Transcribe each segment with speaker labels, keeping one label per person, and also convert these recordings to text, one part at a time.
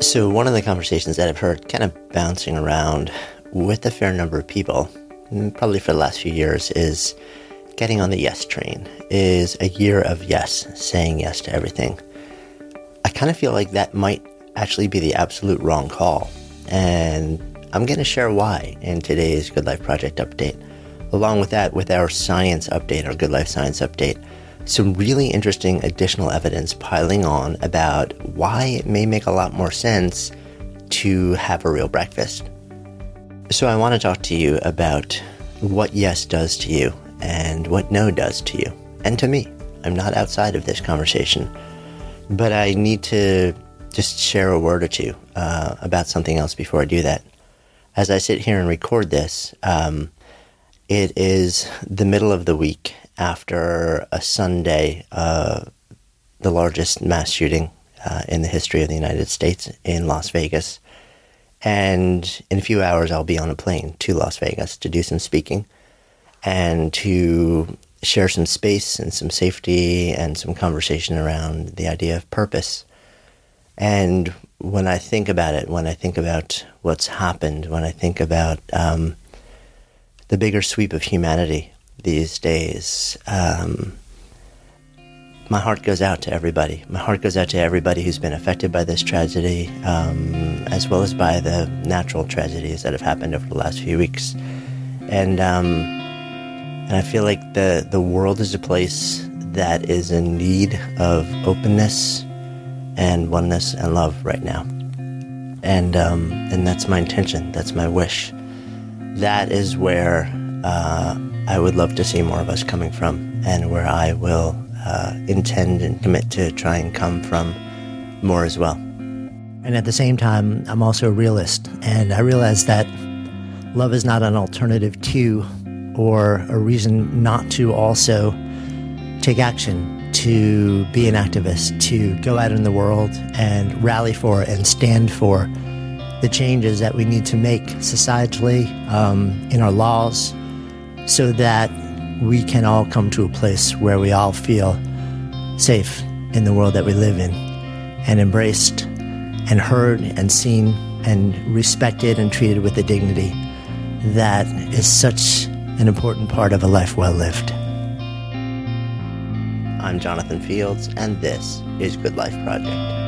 Speaker 1: So, one of the conversations that I've heard kind of bouncing around with a fair number of people, mm, probably for the last few years, is getting on the yes train, is a year of yes, saying yes to everything. I kind of feel like that might actually be the absolute wrong call. And I'm going to share why in today's Good Life Project update. Along with that, with our science update, our Good Life Science update, some really interesting additional evidence piling on about why it may make a lot more sense to have a real breakfast. So, I want to talk to you about what yes does to you and what no does to you and to me. I'm not outside of this conversation, but I need to just share a word or two uh, about something else before I do that. As I sit here and record this, um, it is the middle of the week after a Sunday, uh, the largest mass shooting uh, in the history of the United States in Las Vegas. And in a few hours, I'll be on a plane to Las Vegas to do some speaking and to share some space and some safety and some conversation around the idea of purpose. And when I think about it, when I think about what's happened, when I think about um, the bigger sweep of humanity these days. Um, my heart goes out to everybody. My heart goes out to everybody who's been affected by this tragedy, um, as well as by the natural tragedies that have happened over the last few weeks. And um, and I feel like the the world is a place that is in need of openness and oneness and love right now. And um, and that's my intention. That's my wish. That is where. Uh, I would love to see more of us coming from, and where I will uh, intend and commit to try and come from more as well.
Speaker 2: And at the same time, I'm also a realist, and I realize that love is not an alternative to or a reason not to also take action, to be an activist, to go out in the world and rally for and stand for the changes that we need to make societally, um, in our laws, so that we can all come to a place where we all feel safe in the world that we live in and embraced and heard and seen and respected and treated with the dignity that is such an important part of a life well lived.
Speaker 1: I'm Jonathan Fields, and this is Good Life Project.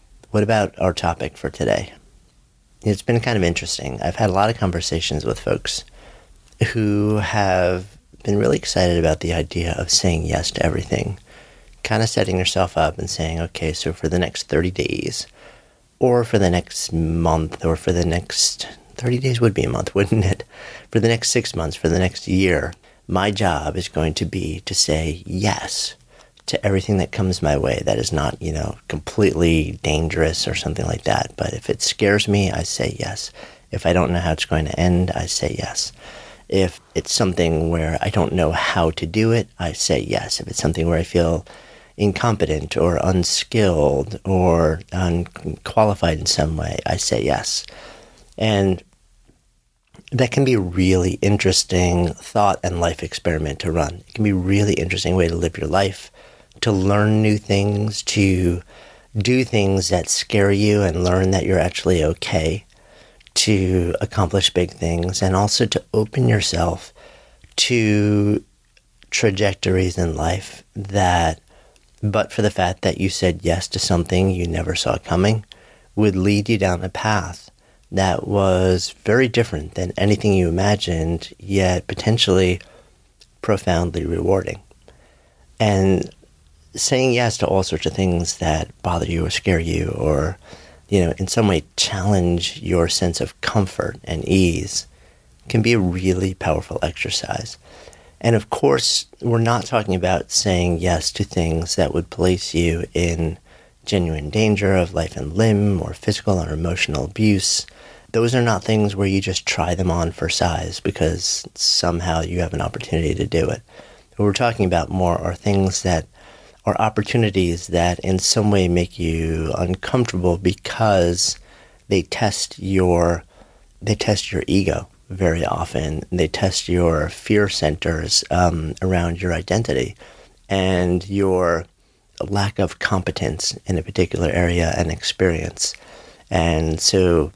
Speaker 1: what about our topic for today? It's been kind of interesting. I've had a lot of conversations with folks who have been really excited about the idea of saying yes to everything kind of setting yourself up and saying, okay, so for the next 30 days, or for the next month, or for the next 30 days would be a month, wouldn't it? For the next six months, for the next year, my job is going to be to say yes to everything that comes my way that is not, you know, completely dangerous or something like that. But if it scares me, I say yes. If I don't know how it's going to end, I say yes. If it's something where I don't know how to do it, I say yes. If it's something where I feel incompetent or unskilled or unqualified in some way, I say yes. And that can be a really interesting thought and life experiment to run. It can be a really interesting way to live your life, to learn new things, to do things that scare you and learn that you're actually okay, to accomplish big things and also to open yourself to trajectories in life that, but for the fact that you said yes to something you never saw coming, would lead you down a path that was very different than anything you imagined, yet potentially profoundly rewarding. And saying yes to all sorts of things that bother you or scare you or you know in some way challenge your sense of comfort and ease can be a really powerful exercise. And of course we're not talking about saying yes to things that would place you in genuine danger of life and limb or physical or emotional abuse. Those are not things where you just try them on for size because somehow you have an opportunity to do it. What we're talking about more are things that or opportunities that in some way make you uncomfortable because they test your they test your ego very often. They test your fear centers um, around your identity and your lack of competence in a particular area and experience. And so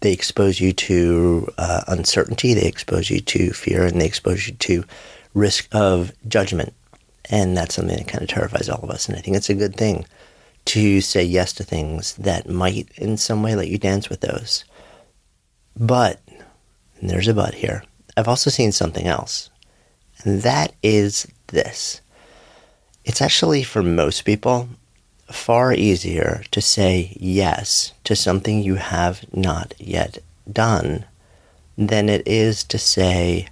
Speaker 1: they expose you to uh, uncertainty, they expose you to fear, and they expose you to risk of judgment and that's something that kind of terrifies all of us. And I think it's a good thing to say yes to things that might in some way let you dance with those. But, there's a but here, I've also seen something else. And that is this. It's actually, for most people, far easier to say yes to something you have not yet done than it is to say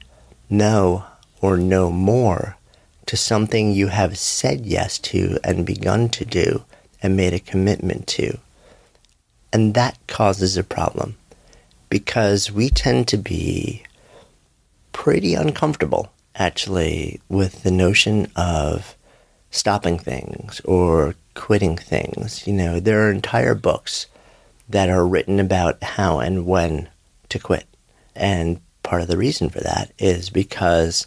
Speaker 1: no or no more to something you have said yes to and begun to do and made a commitment to. And that causes a problem because we tend to be pretty uncomfortable actually with the notion of stopping things or quitting things. You know, there are entire books that are written about how and when to quit. And part of the reason for that is because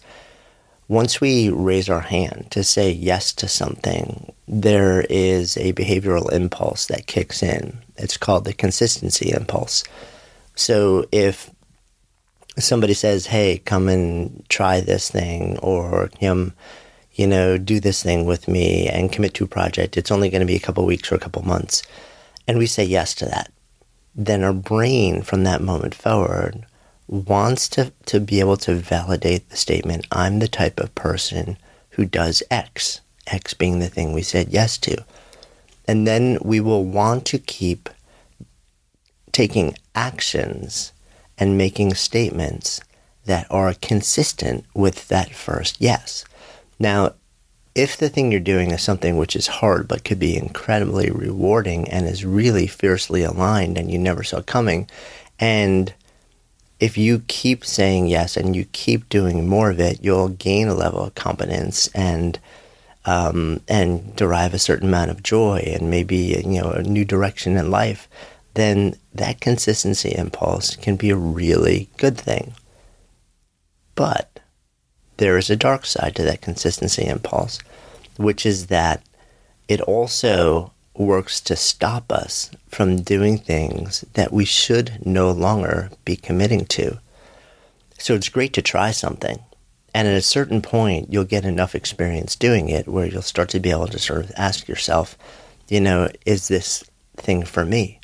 Speaker 1: once we raise our hand to say yes to something, there is a behavioral impulse that kicks in. It's called the consistency impulse. So if somebody says, "Hey, come and try this thing," or "Come, you know, do this thing with me and commit to a project," it's only going to be a couple weeks or a couple months, and we say yes to that, then our brain from that moment forward wants to, to be able to validate the statement, I'm the type of person who does X, X being the thing we said yes to. And then we will want to keep taking actions and making statements that are consistent with that first yes. Now, if the thing you're doing is something which is hard but could be incredibly rewarding and is really fiercely aligned and you never saw coming, and if you keep saying yes and you keep doing more of it, you'll gain a level of competence and um, and derive a certain amount of joy and maybe you know a new direction in life. Then that consistency impulse can be a really good thing. But there is a dark side to that consistency impulse, which is that it also works to stop us from doing things that we should no longer be committing to. So it's great to try something. And at a certain point, you'll get enough experience doing it where you'll start to be able to sort of ask yourself, you know, is this thing for me?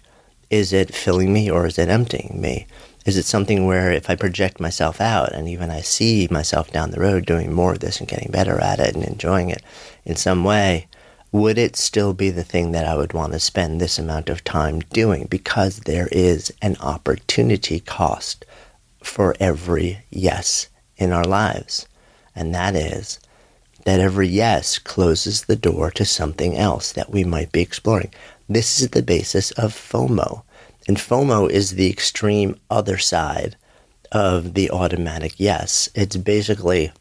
Speaker 1: Is it filling me or is it emptying me? Is it something where if I project myself out and even I see myself down the road doing more of this and getting better at it and enjoying it in some way, would it still be the thing that I would want to spend this amount of time doing? Because there is an opportunity cost for every yes in our lives. And that is that every yes closes the door to something else that we might be exploring. This is the basis of FOMO. And FOMO is the extreme other side of the automatic yes. It's basically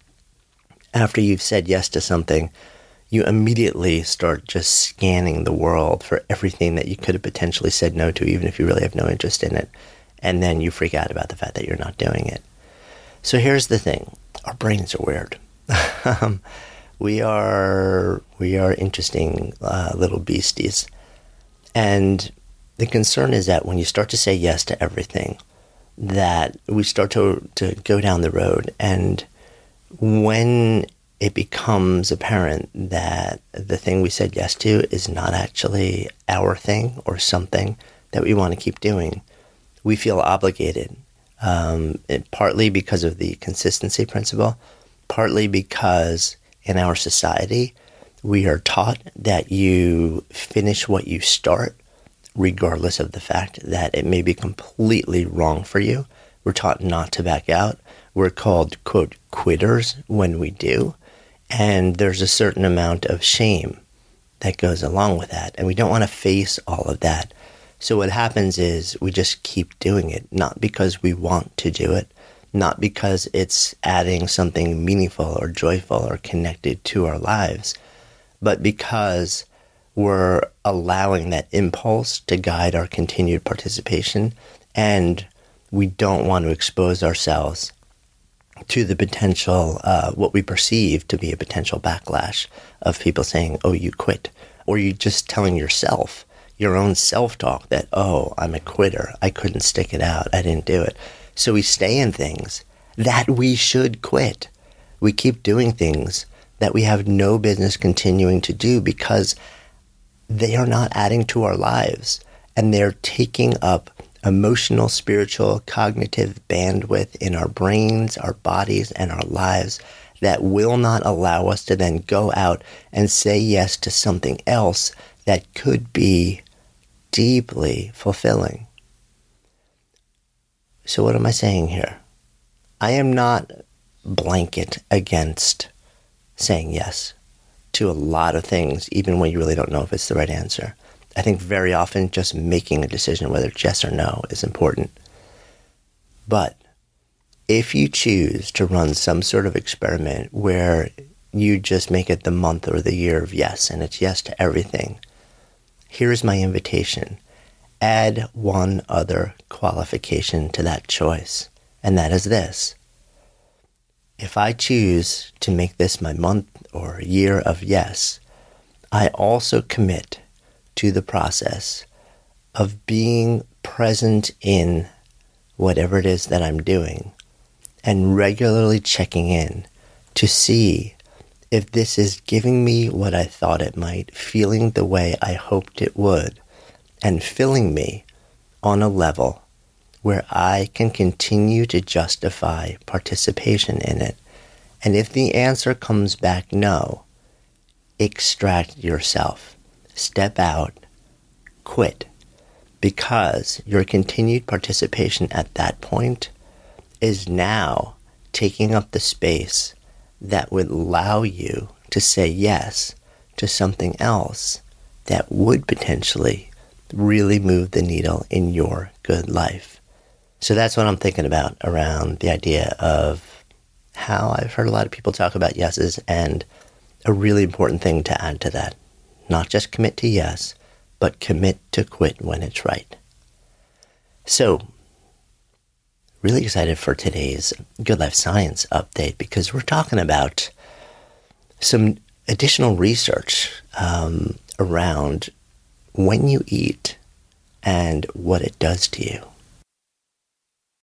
Speaker 1: after you've said yes to something, you immediately start just scanning the world for everything that you could have potentially said no to, even if you really have no interest in it. And then you freak out about the fact that you're not doing it. So here's the thing our brains are weird. Um, we are we are interesting uh, little beasties, and the concern is that when you start to say yes to everything, that we start to, to go down the road. And when it becomes apparent that the thing we said yes to is not actually our thing or something that we want to keep doing, we feel obligated. Um, partly because of the consistency principle, partly because in our society, we are taught that you finish what you start, regardless of the fact that it may be completely wrong for you. We're taught not to back out. We're called, quote, quitters when we do. And there's a certain amount of shame that goes along with that. And we don't want to face all of that. So what happens is we just keep doing it, not because we want to do it, not because it's adding something meaningful or joyful or connected to our lives, but because we're allowing that impulse to guide our continued participation and we don't want to expose ourselves to the potential, uh, what we perceive to be a potential backlash of people saying, oh, you quit. Or you just telling yourself, your own self talk that, oh, I'm a quitter. I couldn't stick it out. I didn't do it. So we stay in things that we should quit. We keep doing things that we have no business continuing to do because they are not adding to our lives and they're taking up emotional, spiritual, cognitive bandwidth in our brains, our bodies, and our lives that will not allow us to then go out and say yes to something else that could be deeply fulfilling. So, what am I saying here? I am not blanket against saying yes to a lot of things, even when you really don't know if it's the right answer. I think very often just making a decision whether yes or no is important. But if you choose to run some sort of experiment where you just make it the month or the year of yes and it's yes to everything, here's my invitation. Add one other qualification to that choice, and that is this. If I choose to make this my month or year of yes, I also commit to the process of being present in whatever it is that I'm doing and regularly checking in to see if this is giving me what I thought it might, feeling the way I hoped it would, and filling me on a level where I can continue to justify participation in it. And if the answer comes back no, extract yourself step out, quit, because your continued participation at that point is now taking up the space that would allow you to say yes to something else that would potentially really move the needle in your good life. So that's what I'm thinking about around the idea of how I've heard a lot of people talk about yeses and a really important thing to add to that not just commit to yes, but commit to quit when it's right. So, really excited for today's Good Life Science update because we're talking about some additional research um, around when you eat and what it does to you.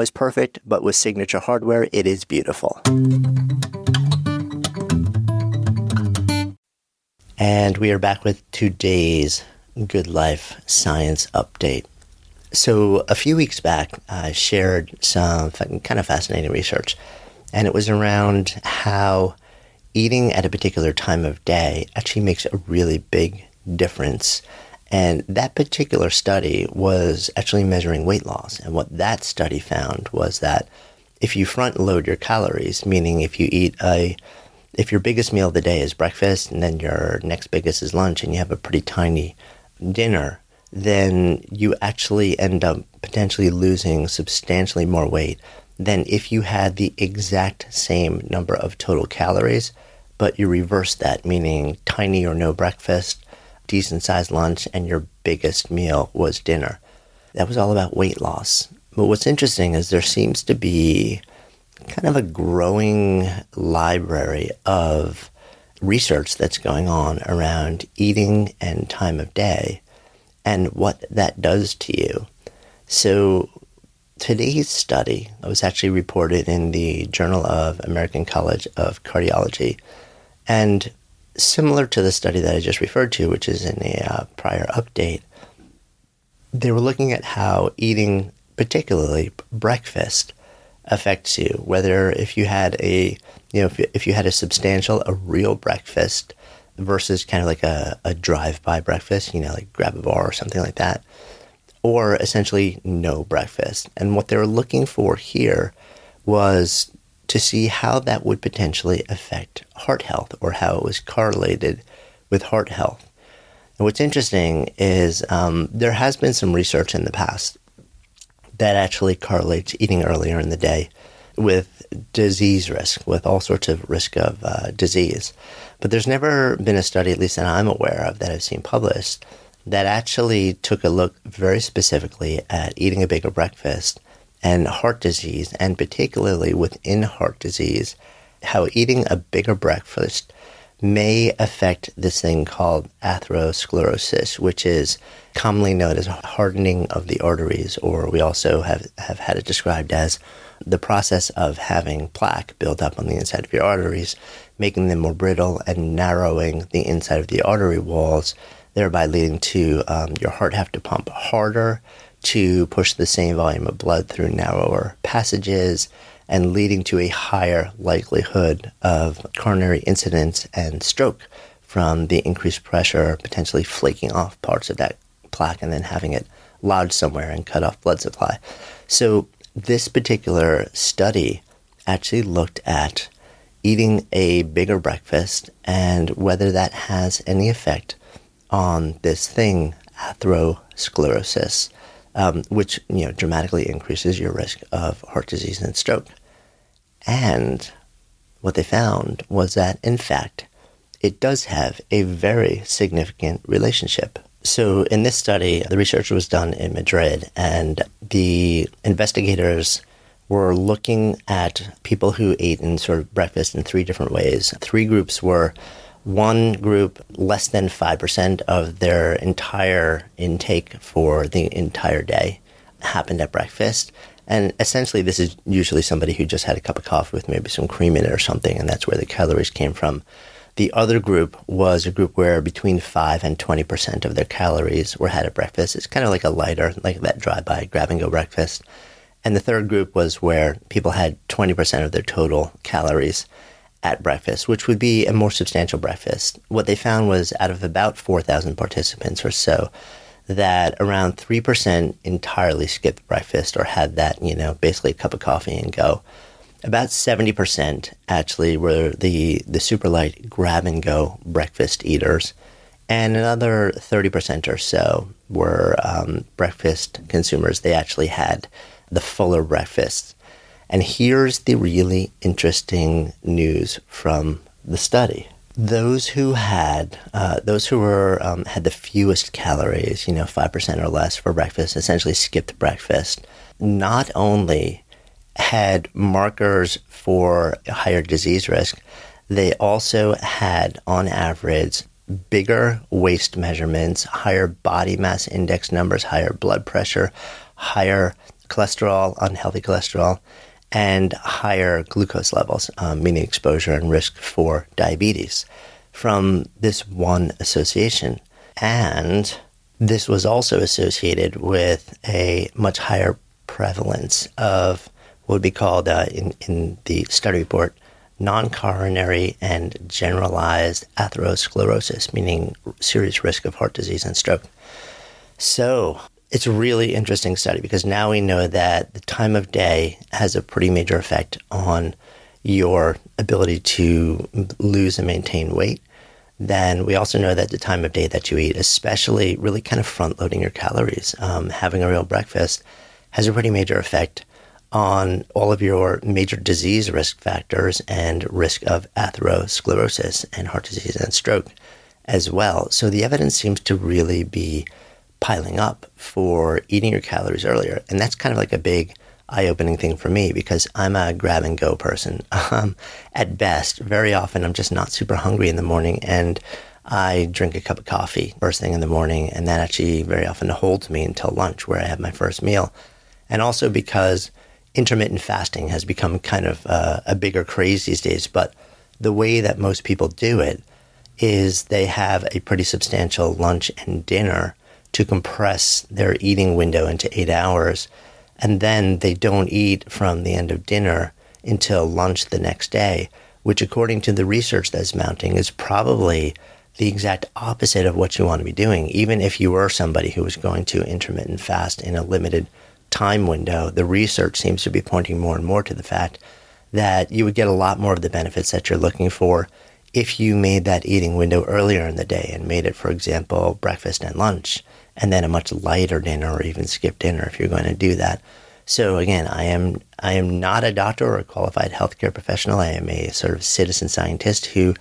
Speaker 2: always perfect, but with signature hardware, it is beautiful. And we are back with today's Good Life Science Update. So, a few weeks back, I shared some kind of fascinating research, and it was around how eating at a particular time of day actually makes a really big difference and that particular study was actually measuring weight loss. And what that study found was that if you front load your calories, meaning if you eat a if your biggest meal of the day is breakfast and then your next biggest is lunch and you have a pretty tiny dinner, then you actually end up potentially losing substantially more weight than if you had the exact same number of total calories, but you reverse that, meaning tiny or no breakfast, decent sized lunch and your biggest meal was dinner. That was all about weight loss. But what's interesting is there seems to be kind of a growing library of research that's going on around eating and time of day and what that does to you. So today's study was actually reported in the Journal of American College of Cardiology. And similar to the study that I just referred to, which is in a uh, prior update, they were looking at how eating, particularly breakfast, affects you. Whether if you had a, you know, if, if you had a substantial, a real breakfast versus kind of like a, a drive-by breakfast, you know, like grab a bar or something like that, or essentially no breakfast. And what they were looking for here was to see how that would potentially affect heart health or how it was correlated with heart health. And what's interesting is um, there has been some research in the past that actually correlates eating earlier in the day with disease risk, with all sorts of risk of uh, disease. But there's never been a study, at least that I'm aware of, that I've seen published, that actually took a look very specifically at eating a bigger breakfast and heart disease, and particularly within heart disease, how eating a bigger breakfast may affect this thing called atherosclerosis, which is commonly known as hardening of the arteries, or we also have, have had it described as the process of having plaque build up on the inside of your arteries, making them more brittle and narrowing the inside of the artery walls, thereby leading to um, your heart have to pump harder to push the same volume of blood through narrower passages and leading to a higher likelihood of coronary incidence and stroke from the increased pressure, potentially flaking off parts of that plaque and then having it lodge somewhere and cut off blood supply. So, this particular study actually looked at eating a bigger breakfast and whether that has any effect on this thing, atherosclerosis um, which you know dramatically increases your risk of heart disease and stroke. And what they found was that, in fact, it does have a very significant relationship. So, in this study, the research was done in Madrid, and the investigators were looking at people who ate in sort of breakfast in three different ways. Three groups were one group, less than 5% of their entire intake for the entire day happened at breakfast. And essentially, this is usually somebody who just had a cup of coffee with maybe some cream in it or something, and that's where the calories came from. The other group was a group where between 5 and 20% of their calories were had at breakfast. It's kind of like a lighter, like that drive by grab and go breakfast.
Speaker 1: And the third group was where people had 20% of their total calories at breakfast, which would be a more substantial breakfast. What they found was out of about 4,000 participants or so, that around 3% entirely skipped breakfast or had that, you know, basically a cup of coffee and go. About 70% actually were the, the super light grab and go breakfast eaters. And another 30% or so were um, breakfast consumers. They actually had the fuller breakfasts. And here's the really interesting news from the study. Those who had uh, those who were um, had the fewest calories, you know, five percent or less for breakfast, essentially skipped breakfast. Not only had markers for higher disease risk, they also had, on average, bigger waist measurements, higher body mass index numbers, higher blood pressure, higher cholesterol, unhealthy cholesterol, and higher glucose levels, um, meaning exposure and risk for diabetes from this one association. And this was also associated with a much higher prevalence of what would be called uh, in, in the study report non coronary and generalized atherosclerosis, meaning serious risk of heart disease and stroke. So, it's a really interesting study because now we know that the time of day has a pretty major effect on your ability to lose and maintain weight. Then we also know that the time of day that you eat, especially really kind of front loading your calories, um, having a real breakfast, has a pretty major effect on all of your major disease risk factors and risk of atherosclerosis and heart disease and stroke as well. So the evidence seems to really be piling up for eating your calories earlier. And that's kind of like a big eye opening thing for me because I'm a grab and go person. Um, at best, very often I'm just not super hungry in the morning and I drink a cup of coffee first thing in the morning. And that actually very often holds me until lunch where I have my first meal. And also because intermittent fasting has become kind of uh, a bigger craze these days. But the way that most people do it is they have a pretty substantial lunch and dinner to compress their eating window into eight hours. And then they don't eat from the end of dinner until lunch the next day, which, according to the research that's mounting, is probably the exact opposite of what you want to be doing. Even if you were somebody who was going to intermittent fast in a limited time window, the research seems to be pointing more and more to the fact that you would get a lot more of the benefits that you're looking for if you made that eating window earlier in the day and made it, for example, breakfast and lunch and then a much lighter dinner or even skip dinner if you're going to do that. So again, I am I am not a doctor or a qualified healthcare professional. I am a sort of citizen scientist who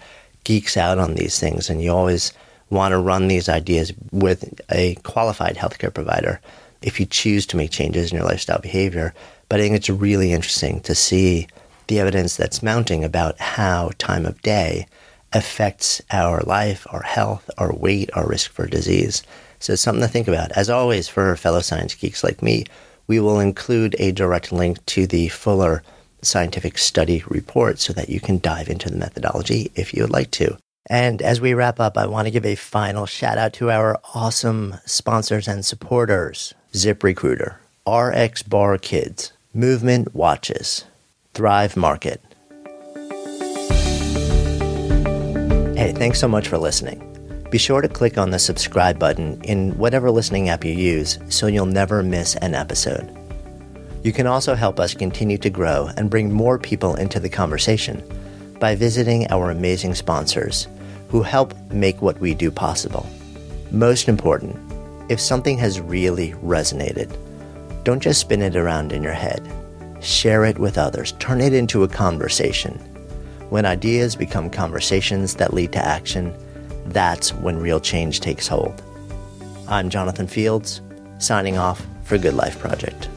Speaker 1: geeks out on these things, and you always want to run these ideas with a qualified healthcare provider if you choose to make changes in your lifestyle behavior. But I think it's really interesting to see the evidence that's mounting about how time of day affects our life, our health, our weight, our risk for disease. So it's something to think about. As always, for fellow science geeks like me, we will include a direct link to the fuller scientific study report so that you can dive into the methodology if you would like to. And as we wrap up, I want to give a final shout out to our awesome sponsors and supporters ZipRecruiter, RX Bar Kids, Movement Watches, Thrive Market. Hey, thanks so much for listening. Be sure to click on the subscribe button in whatever listening app you use so you'll never miss an episode. You can also help us continue to grow and bring more people into the conversation by visiting our amazing sponsors who help make what we do possible. Most important, if something has really resonated, don't just spin it around in your head. Share it with others, turn it into a conversation. When ideas become conversations that lead to action, that's when real change takes hold. I'm Jonathan Fields, signing off for Good Life Project.